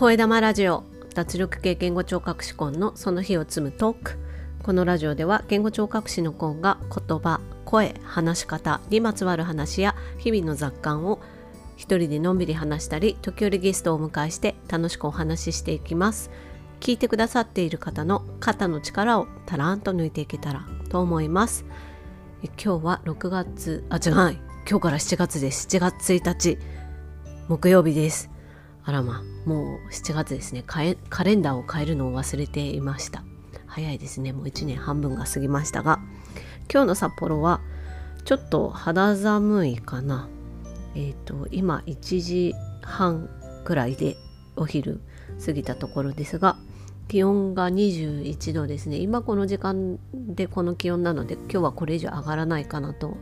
声玉ラジオ脱力系言語聴覚士コンのその日を積むトーク。このラジオでは言語聴覚士のコンが言葉声話し方にまつわる話や日々の雑感を一人でのんびり話したり時折ゲストをお迎えして楽しくお話ししていきます。聞いてくださっている方の肩の力をたらんと抜いていけたらと思います。今日は6月あ違う。今日から7月です。7月1日木曜日です。あらまもう7月ですね。カレンダーを変えるのを忘れていました。早いですね。もう1年半分が過ぎましたが。今日の札幌はちょっと肌寒いかな。えっ、ー、と今1時半くらいでお昼過ぎたところですが気温が21度ですね。今この時間でこの気温なので今日はこれ以上上がらないかなと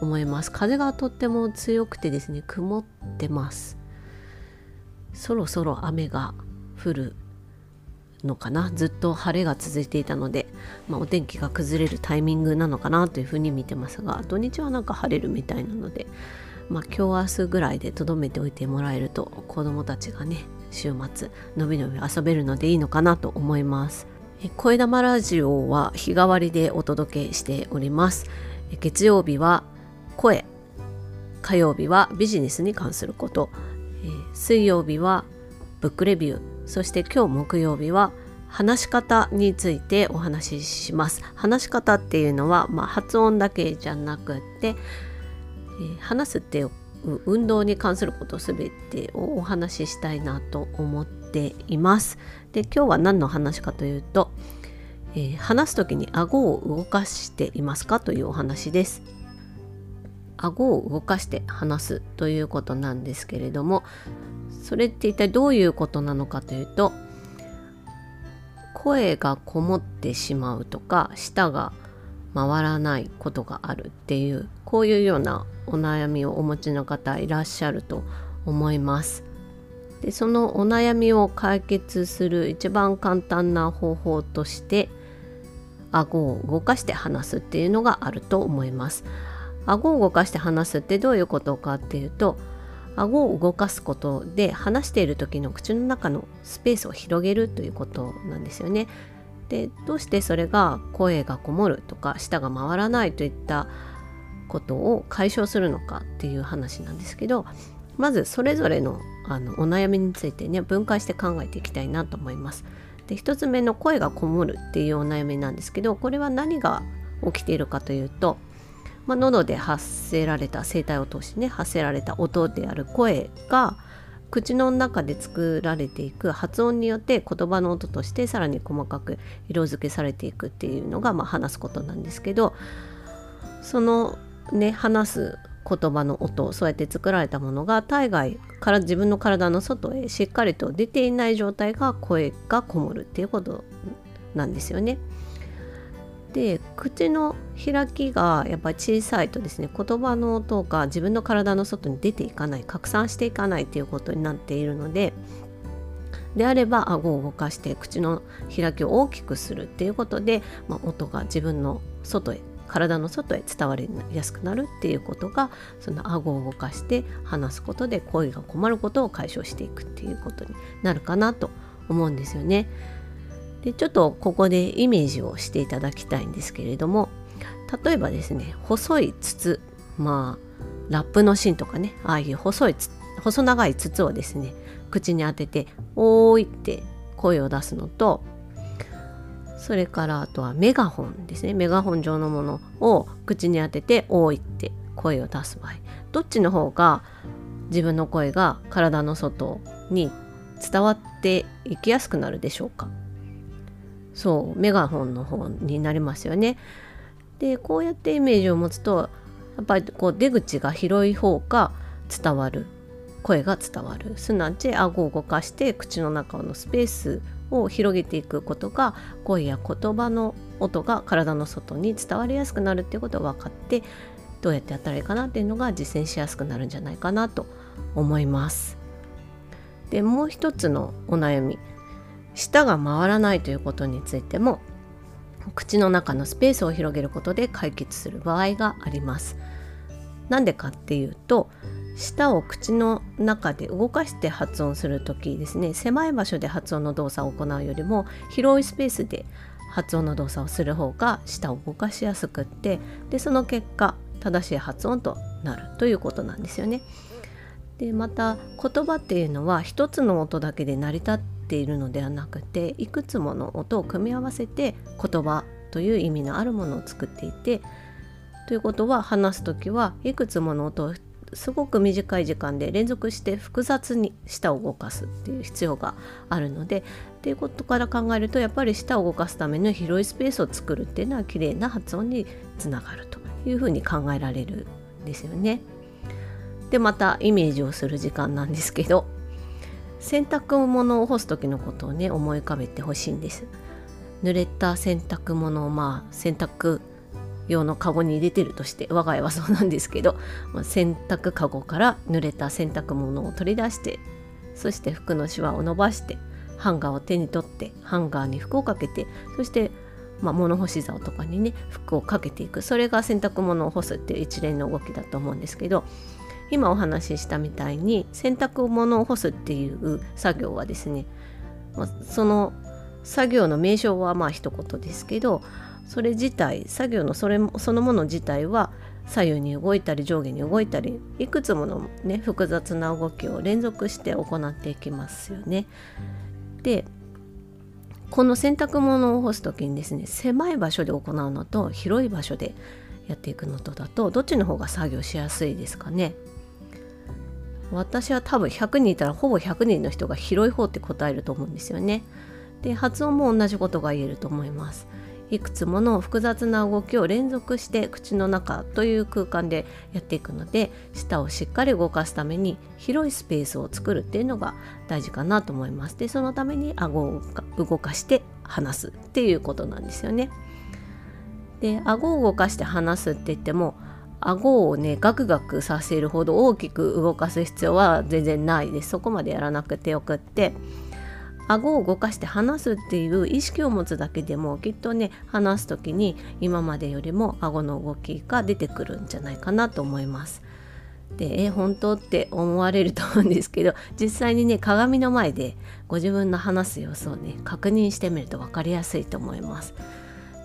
思います。風がとっても強くてですね曇ってます。そろそろ雨が降るのかな？ずっと晴れが続いていたので、まあ、お天気が崩れるタイミングなのかなというふうに見てますが土日はなんか晴れるみたいなので、まあ、今日明日ぐらいでとどめておいてもらえると子どもたちがね週末のびのび遊べるのでいいのかなと思います。声玉ラジオは日替わりでお届けしております。月曜日は声火曜日はビジネスに関すること水曜日はブックレビューそして今日木曜日は話し方についてお話しします話し方っていうのは、まあ、発音だけじゃなくて、え、話すっていう運動に関することすべてをお話ししたいなと思っています。で今日は何の話かというと、えー、話す時に顎を動かしていますかというお話です。顎を動かして話すということなんですけれどもそれって一体どういうことなのかというと声がこもってしまうとか舌が回らないことがあるっていうこういうようなお悩みをお持ちの方いらっしゃると思います。でそのお悩みを解決する一番簡単な方法として顎を動かして話すっていうのがあると思います。顎を動かして話すってどういうことかっていうと顎を動かすことで話している時の口の中のスペースを広げるということなんですよね。でどうしてそれが声がこもるとか舌が回らないといったことを解消するのかっていう話なんですけどまずそれぞれのあのお悩みについてね分解して考えていきたいなと思います。で1つ目の声がこもるっていうお悩みなんですけどこれは何が起きているかというと、まあ、喉で発せられた声帯を通してね発せられた音である声が口の中で作られていく発音によって言葉の音としてさらに細かく色付けされていくっていうのが、まあ、話すことなんですけどそのね話す言葉の音そうやって作られたものが体外から自分の体の外へしっかりと出ていない状態が声がこもるっていうことなんですよね。で口の開きがやっぱり小さいとですね言葉の音が自分の体の外に出ていかない拡散していかないということになっているのでであれば顎を動かして口の開きを大きくするっていうことで、まあ、音が自分の外へ体の外へ伝わりやすくなるっていうことがその顎を動かして話すことで声が困ることを解消していくっていうことになるかなと思うんですよね。でちょっとここでイメージをしていただきたいんですけれども例えばですね細い筒まあラップの芯とかねああいう細い細長い筒をですね口に当てて「おーい」って声を出すのとそれからあとはメガホンですね。メガホン状のものを口に当てて「おーい」って声を出す場合。どっちの方が自分の声が体の外に伝わっていきやすくなるでしょうか？そうメガホンの方になりますよね。でこうやってイメージを持つとやっぱりこう出口が広い方が伝わる声が伝わる。すなわち顎を動かして口の中のスペースを広げていくことが声や言葉の音が体の外に伝わりやすくなるっていうことが分かってどうやってやったらいいかなっていうのが実践しやすくなるんじゃないかなと思います。でもう一つのお悩み。舌が回らないということについても口の中のスペースを広げることで解決する場合があります。なんでかっていうと舌を口の中で動かして発音する時ですね狭い場所で発音の動作を行うよりも広いスペースで発音の動作をする方が舌を動かしやすくってでその結果正しい発音となるということなんですよね。でまた言葉っていうのは一つの音だけで成り立っているのではなくていくつもの音を組み合わせて言葉という意味のあるものを作っていてということは話す時はいくつもの音をすごく短い時間で連続して複雑に舌を動かすっていう必要があるのでっていうことから考えるとやっぱり舌を動かすための広いスペースを作るっていうのは綺麗な発音につながるというふうに考えられるんですよね。でまたイメージをする時間なんですけど洗濯物を干す時のことをね思い浮かべてほしいんです。濡れた洗濯物をまあ洗濯用のカゴに入れてるとして我が家はそうなんですけど洗濯カゴから濡れた洗濯物を取り出してそして服のシワを伸ばしてハンガーを手に取ってハンガーに服をかけてそしてまあ、物干し竿とかにね服をかけていくそれが洗濯物を干すっていう一連の動きだと思うんですけど今お話ししたみたいに洗濯物を干すっていう作業はですね、ま、その作業の名称はまあ一言ですけどそれ自体作業のそれそのもの自体は左右に動いたり上下に動いたりいくつもの、ね、複雑な動きを連続して行っていきますよね。でこの洗濯物を干す時にですね狭い場所で行うのと広い場所でやっていくのとだとどっちの方が作業しやすいですかね私は多分100人いたらほぼ100人の人が広い方って答えると思うんですよね。で発音も同じことが言えると思います。いくつもの複雑な動きを連続して口の中という空間でやっていくので舌をしっかり動かすために広いスペースを作るっていうのが大事かなと思いますでそのために顎を動かして話すっていうことなんですよねで顎を動かして話すって言っても顎をねガクガクさせるほど大きく動かす必要は全然ないですそこまでやらなくてよくって顎を動かして話すっていう意識を持つだけでもきっとね話す時に今までよりも顎の動きが出てくるんじゃないかなと思います。でえ本当って思われると思うんですけど実際にね鏡の前でご自分の話す様子をね確認してみると分かりやすいと思います。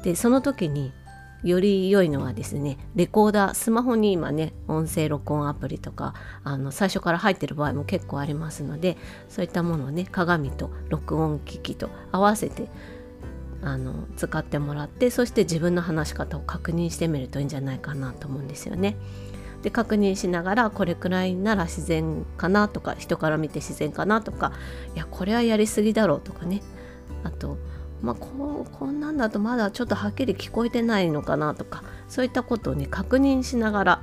でその時により良いのはですねレコーダースマホに今ね音声録音アプリとかあの最初から入ってる場合も結構ありますのでそういったものをね鏡と録音機器と合わせてあの使ってもらってそして自分の話し方を確認してみるといいんじゃないかなと思うんですよね。で確認しながらこれくらいなら自然かなとか人から見て自然かなとかいやこれはやりすぎだろうとかねあとまあ、ここんなんだとまだちょっとはっきり聞こえてないのかなとかそういったことをね確認しながら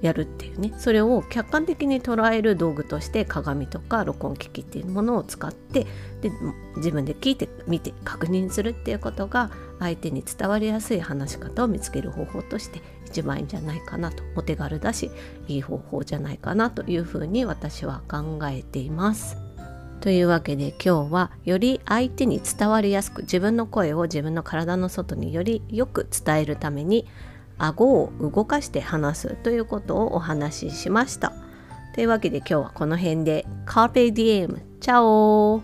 やるっていうねそれを客観的に捉える道具として鏡とか録音機器っていうものを使ってで自分で聞いてみて確認するっていうことが相手に伝わりやすい話し方を見つける方法として一番いいんじゃないかなとお手軽だしいい方法じゃないかなというふうに私は考えています。というわけで今日はより相手に伝わりやすく自分の声を自分の体の外によりよく伝えるために顎を動かして話すということをお話ししました。というわけで今日はこの辺で Carpe Diem! チャオ